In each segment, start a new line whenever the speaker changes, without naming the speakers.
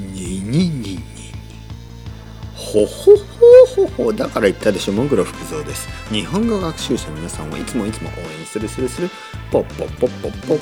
ににににほほほほほ。だから言ったでしょ。もぐろ福蔵です。日本語学習者の皆さんをいつもいつも応援するするする。ポッポッポッポッポッ。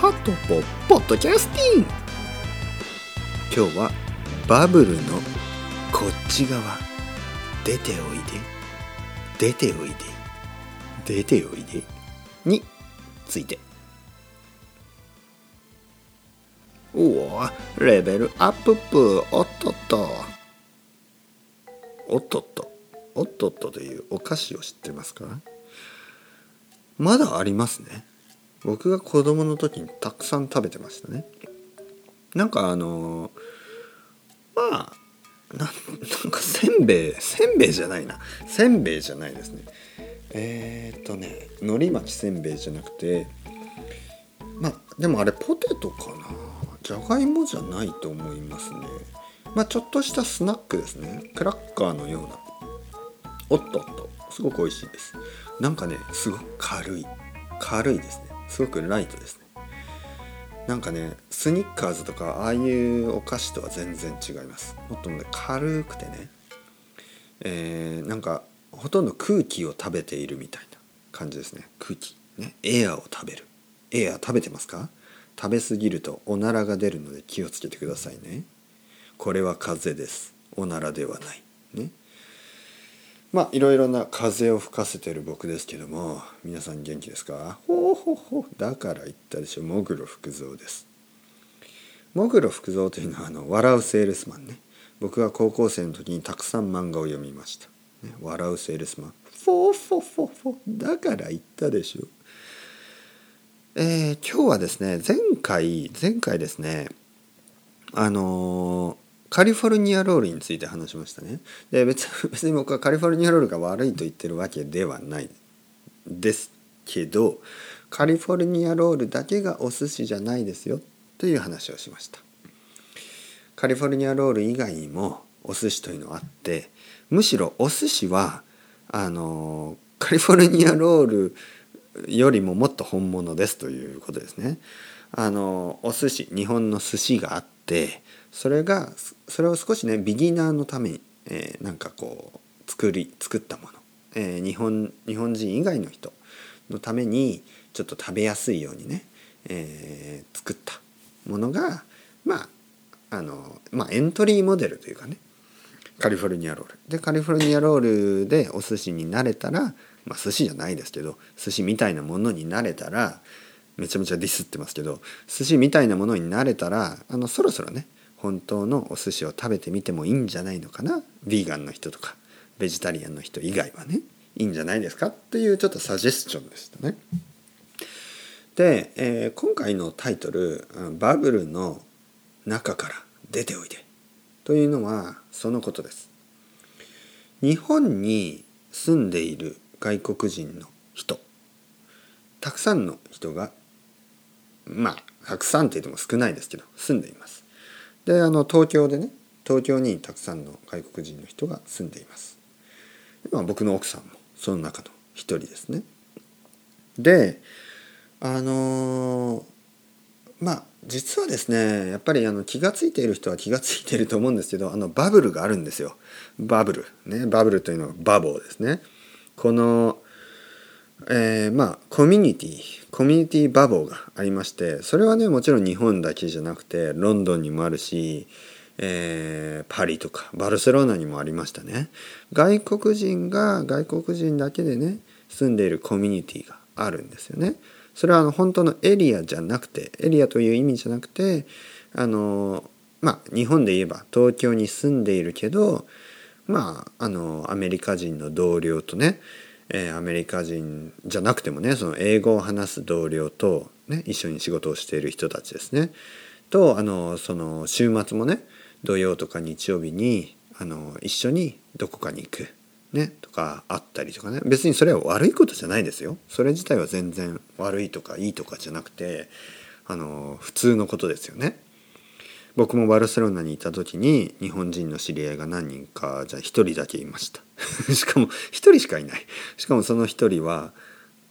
ハトポッポッドキャスティン今日はバブルのこっち側。出ておいで。出ておいで。出ておいで。について。おおレベルアップ。プおっとっと。おっとっと。おっとっとというお菓子を知ってますか？まだありますね。僕が子供の時にたくさん食べてましたね。なんかあのまあななんかせんべいせんべいじゃないな。せんべいじゃないですね。えー、っとねのり巻きせんべいじゃなくてまあでもあれポテトかな。じゃがいもじゃないと思いますね。まあちょっとしたスナックですね。クラッカーのような。おっとっと。すごく美味しいです。なんかねすごく軽い。軽いですね。すごくライトですね。なんかねスニッカーズとかああいうお菓子とは全然違います。もっとね軽くてね。えー、なんかほとんど空気を食べているみたいな感じですね。空気。ね。エアを食べる。エア食べてますか？食べ過ぎるとおならが出るので気をつけてくださいね。これは風邪です。おならではない。ね。まあいろいろな風を吹かせてる僕ですけども皆さん元気ですか？ほうほうほうだから言ったでしょ。もぐろ福蔵です。もぐろ福蔵というのはあの笑うセールスマンね。僕が高校生の時にたくさん漫画を読みました。ね、笑うセールスマン。フォーフォフォフォだから言ったでしょ。えー、今日はですね前回前回ですねあのー、カリフォルニアロールについて話しましたね。で別 別に僕はカリフォルニアロールが悪いと言ってるわけではないですけどカリフォルニアロールだけがお寿司じゃないですよという話をしました。カリフォルニアロール以外にもお寿司というのはあってむしろお寿司はあのカリフォルニアロールよりももっと本物ですということですね。あのお寿司日本の寿司があってそれがそれを少しねビギナーのために、えー、なんかこう作り作ったもの、えー、日本日本人以外の人のためにちょっと食べやすいようにね、えー、作ったものがまああのまあエントリーモデルというかねカリフォルニアロールでカリフォルニアロールでお寿司になれたらまあ寿司じゃないですけど寿司みたいなものになれたらめちゃめちゃディスってますけど寿司みたいなものになれたらあのそろそろね本当のお寿司を食べてみてもいいんじゃないのかな？ヴィーガンの人とかベジタリアンの人以外はねいいんじゃないですかっていうちょっとサジェスチョンでしたね。で、えー、今回のタイトル「バブルの中から出ておいで」というのはそのことです。日本に住んでいる外国人の人たくさんの人がまあたくさんって言っても少ないですけど住んでいます。であの東京でね東京にたくさんの外国人の人が住んでいます。まあ、僕の奥さんもその中の一人ですね。であのーまあ実はですねやっぱりあの気が付いている人は気が付いていると思うんですけどあのバブルがあるんですよバブルねバブルというのはバボーですねこのえー、まあコミュニティコミュニティバボーがありましてそれはねもちろん日本だけじゃなくてロンドンにもあるし、えー、パリとかバルセロナにもありましたね外国人が外国人だけでね住んでいるコミュニティがあるんですよね。それはあの本当のエリアじゃなくてエリアという意味じゃなくてあのまあ日本で言えば東京に住んでいるけどまああのアメリカ人の同僚とね、えー、アメリカ人じゃなくてもねその英語を話す同僚と、ね、一緒に仕事をしている人たちですねとあのその週末もね土曜とか日曜日にあの一緒にどこかに行く。ね、とかあったりとかね別にそれは悪いことじゃないですよそれ自体は全然悪いとかいいとかじゃなくてあの普通のことですよね。僕もバルセロナにいた時に日本人の知り合いが何人かじゃあ1人だけいました。しかも1人しかいない。しかもその1人は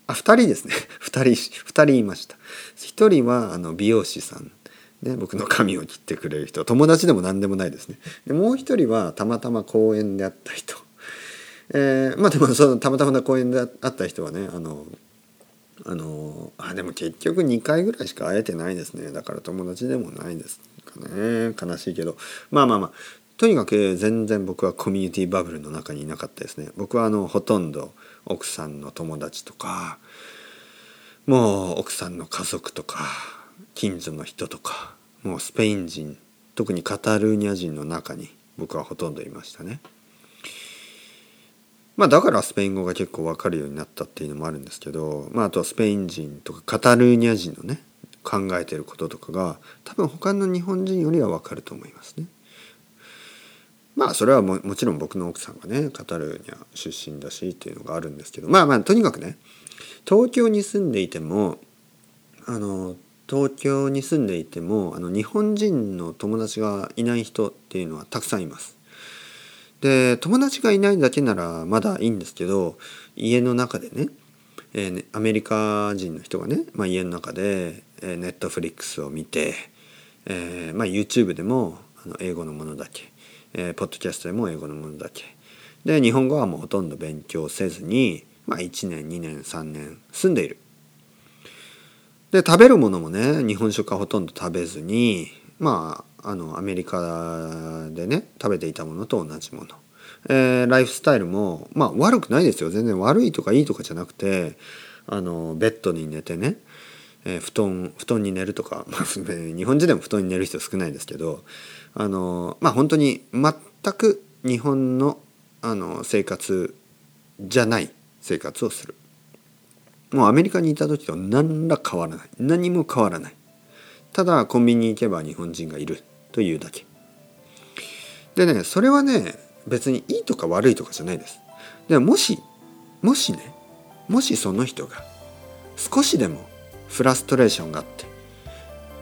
あ2人ですね。2人2人いました。1人はあの美容師さん。ね、僕の髪を切ってくれる人。友達でも何でもないですね。でもう一人はたまたま公園であった人。えー、まあでもそのたまたまな公園であった人はねあのあのあでも結局2回ぐらいしか会えてないですね。だから友達でもないですかね。悲しいけど。まあまあまあ。とにかく全然僕はコミュニティバブルの中にいなかったですね。僕はあのほとんど奥さんの友達とかもう奥さんの家族とか近所の人とかもうスペイン人特にカタルーニャ人の中に僕はほとんどいましたね。まあだからスペイン語が結構わかるようになったっていうのもあるんですけど、まあ、あとはスペイン人とかカタルーニャ人のね考えてることとかが多分他の日本人よりはわかると思いますね。まあそれはももちろん僕の奥さんがねカタルーニャ出身だしっていうのがあるんですけどまあまあとにかくね東京に住んでいてもあの東京に住んでいてもあの日本人の友達がいない人っていうのはたくさんいます。で友達がいないだけならまだいいんですけど家の中でね,、えー、アメリカ人の人がね、まあ、家の中で、えー、ネットフリックスを見て、えーまあ、YouTube でもあの英語のものだけ、えー、ポッドキャストでも英語のものだけで日本語はもうほとんど勉強せずに、まあ、1年2年3年住んでいる。で食べるものもね日本食はほとんど食べずにまああのアメリカでね食べていたものと同じもの、えー、ライフスタイルもまあ悪くないですよ。全然悪いとかいいとかじゃなくてあのベッドに寝てね、えー、布団布団に寝るとか、まあ、日本人でも布団に寝る人少ないですけどあのまあ本当に全く日本のあの生活じゃない生活をする。もうアメリカにいた時と何ら変わらない。何も変わらない。ただコンビニに行けば日本人がいるというだけ。でねそれはね別にいいとか悪いとかじゃないです。でもしもしねもしその人が少しでもフラストレーションがあって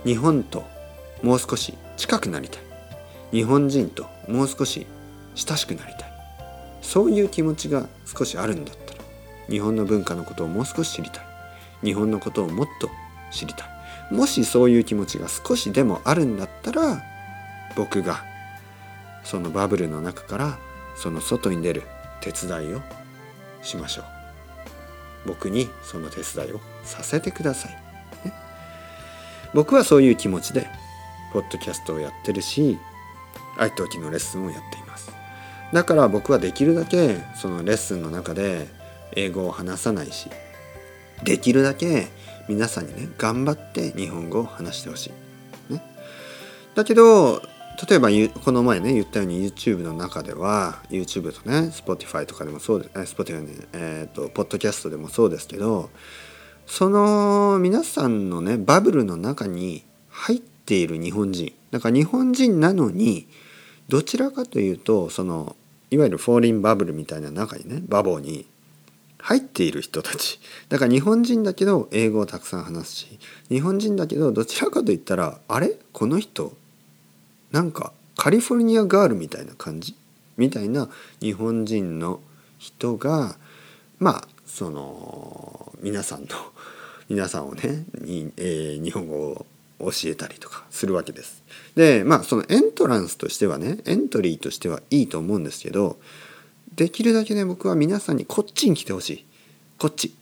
日本ともう少し近くなりたい。日本人ともう少し親しくなりたい。そういう気持ちが少しあるんだったら日本の文化のことをもう少し知りたい。日本のことをもっと知りたい。もしそういう気持ちが少しでもあるんだったら僕がそのバブルの中からその外に出る手伝いをしましょう。僕にその手伝いをさせてください、ね、僕はそういう気持ちでポッドキャストをやってるし愛登記のレッスンをやっています。だから僕はできるだけそのレッスンの中で英語を話さないしできるだけ皆さんにね頑張って日本語を話してほしい、ね、だけど例えばこの前ね言ったように YouTube の中では YouTube とね Spotify とかでもそうです Spotify ねえっ、ー、とポッドキャストでもそうですけどその皆さんのねバブルの中に入っている日本人。だから日本人なのにどちらかというとそのいわゆるフォーリンバブルみたいな中にねバボーに入っている人たち。だから日本人だけど英語をたくさん話すし日本人だけどどちらかといったらあれ？この人？なんかカリフォルニアガールみたいな感じ？みたいな日本人の人がまあその皆さんの皆さんをねに、えー、日本語を教えたりとかするわけです。でまあそのエントランスとしてはねエントリーとしてはいいと思うんですけどできるだけね僕は皆さんにこっちに来てほしい。こっち。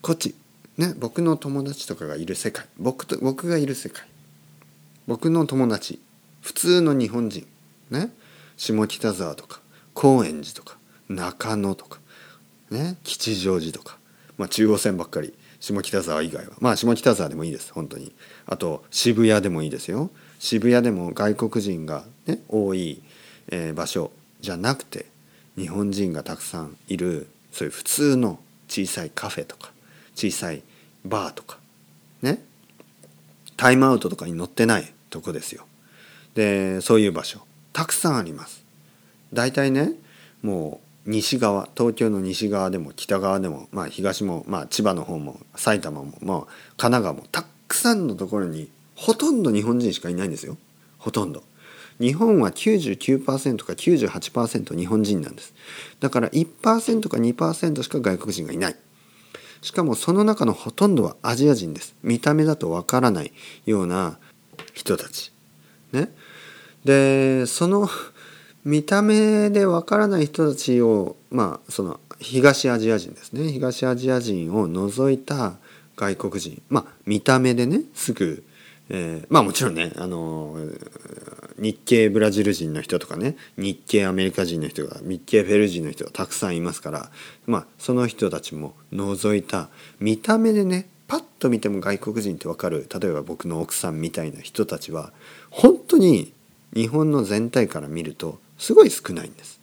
こっち。ね僕の友達とかがいる世界。僕と僕がいる世界。僕の友達。普通の日本人。ね。下北沢とか。高円寺とか。中野とか。ね。吉祥寺とか、まあ、中央線ばっかり。下北沢以外は。まあ下北沢でもいいです。本当に。あと渋谷でもいいですよ。渋谷でも外国人が、ね、多い、えー、場所じゃなくて日本人がたくさんいるそういう普通の小さいカフェとか小さいバーとかね。タイムアウトとかに載ってないとこですよ。でそういう場所。たくさんあります。大体ねもう西側東京の西側でも北側でも、まあ、東も、まあ、千葉の方も埼玉も、まあ、神奈川もたくさんのところにほとんど日本人しかいないんですよ。ほとんど。日本は99%か98%日本人なんです。だから1%か2%しか外国人がいない。しかもその中のほとんどはアジア人です。見た目だとわからないような人たち。ね。でその 見た目でわからない人たちをまあその東アジア人ですね。東アジア人を除いた外国人。まあ見た目でねすぐ、えー、まあもちろんねあの日系ブラジル人の人とかね日系アメリカ人の人が日系フェル人の人がたくさんいますからまあその人たちも除いた見た目でねパッと見ても外国人ってわかる例えば僕の奥さんみたいな人たちは本当に日本の全体から見るとすごい少ないんです。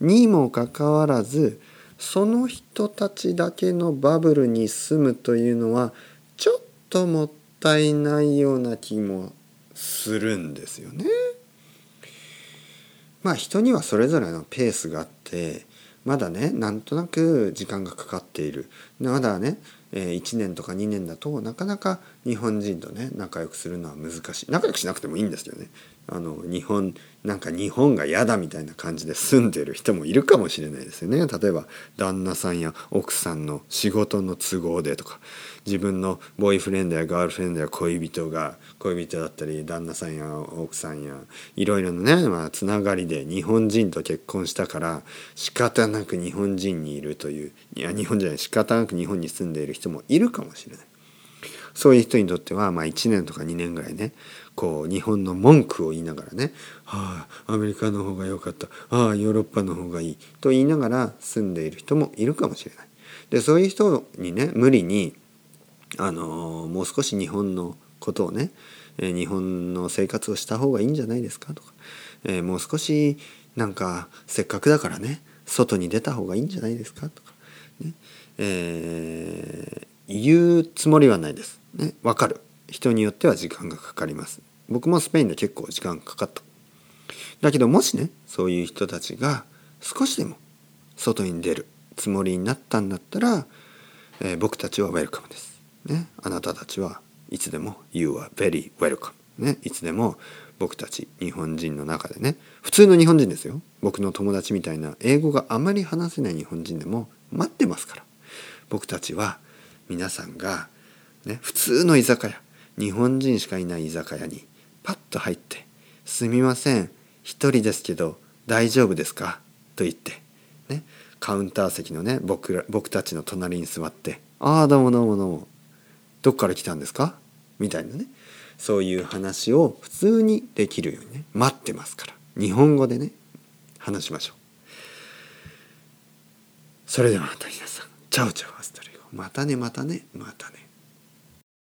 にもかかわらずその人たちだけのバブルに住むというのはちょっともったたいないような気もするんですよね。まあ人にはそれぞれのペースがあってまだねなんとなく時間がかかっている。まだね1年とか2年だとなかなか日本人とね仲良くするのは難しい。仲良くしなくてもいいんですけどね。あの日本なんか日本が嫌だみたいな感じで住んでる人もいるかもしれないですよね例えば旦那さんや奥さんの仕事の都合でとか自分のボーイフレンドやガールフレンドや恋人が恋人だったり旦那さんや奥さんやいろいろなね、まあ、つながりで日本人と結婚したから仕方なく日本人にいるといういや日本じゃない仕方なく日本に住んでいる人もいるかもしれない。そういう人にとっては、まあ、1年とか2年ぐらいねこう日本の文句を言いながらね「ああアメリカの方が良かったああヨーロッパの方がいい」と言いながら住んでいる人もいるかもしれない。でそういう人にね無理にあのもう少し日本のことをね、え、日本の生活をした方がいいんじゃないですかとか、えー、もう少しなんかせっかくだからね外に出た方がいいんじゃないですかとか、ねえー、言うつもりはないです。ね、分かる人によっては時間がかかります。僕もスペインで結構時間かかった。だけどもしねそういう人たちが少しでも外に出るつもりになったんだったら、えー、僕たちはウェルカムです。ね、あなたたちはいつでも You are very welcome、ね、いつでも僕たち日本人の中でね普通の日本人ですよ僕の友達みたいな英語があまり話せない日本人でも待ってますから僕たちは皆さんが、ね、普通の居酒屋日本人しかいない居酒屋にパッと入って「すみません一人ですけど大丈夫ですか?」と言って、ね、カウンター席のね僕ら僕たちの隣に座って「ああどうもどうもどうも。どっから来たんですか?」みたいなねそういう話を普通にできるようにね待ってますから。日本語でね話しましょう。それではまた皆さんチャオチャオアストレゴ。またねまたねまたね。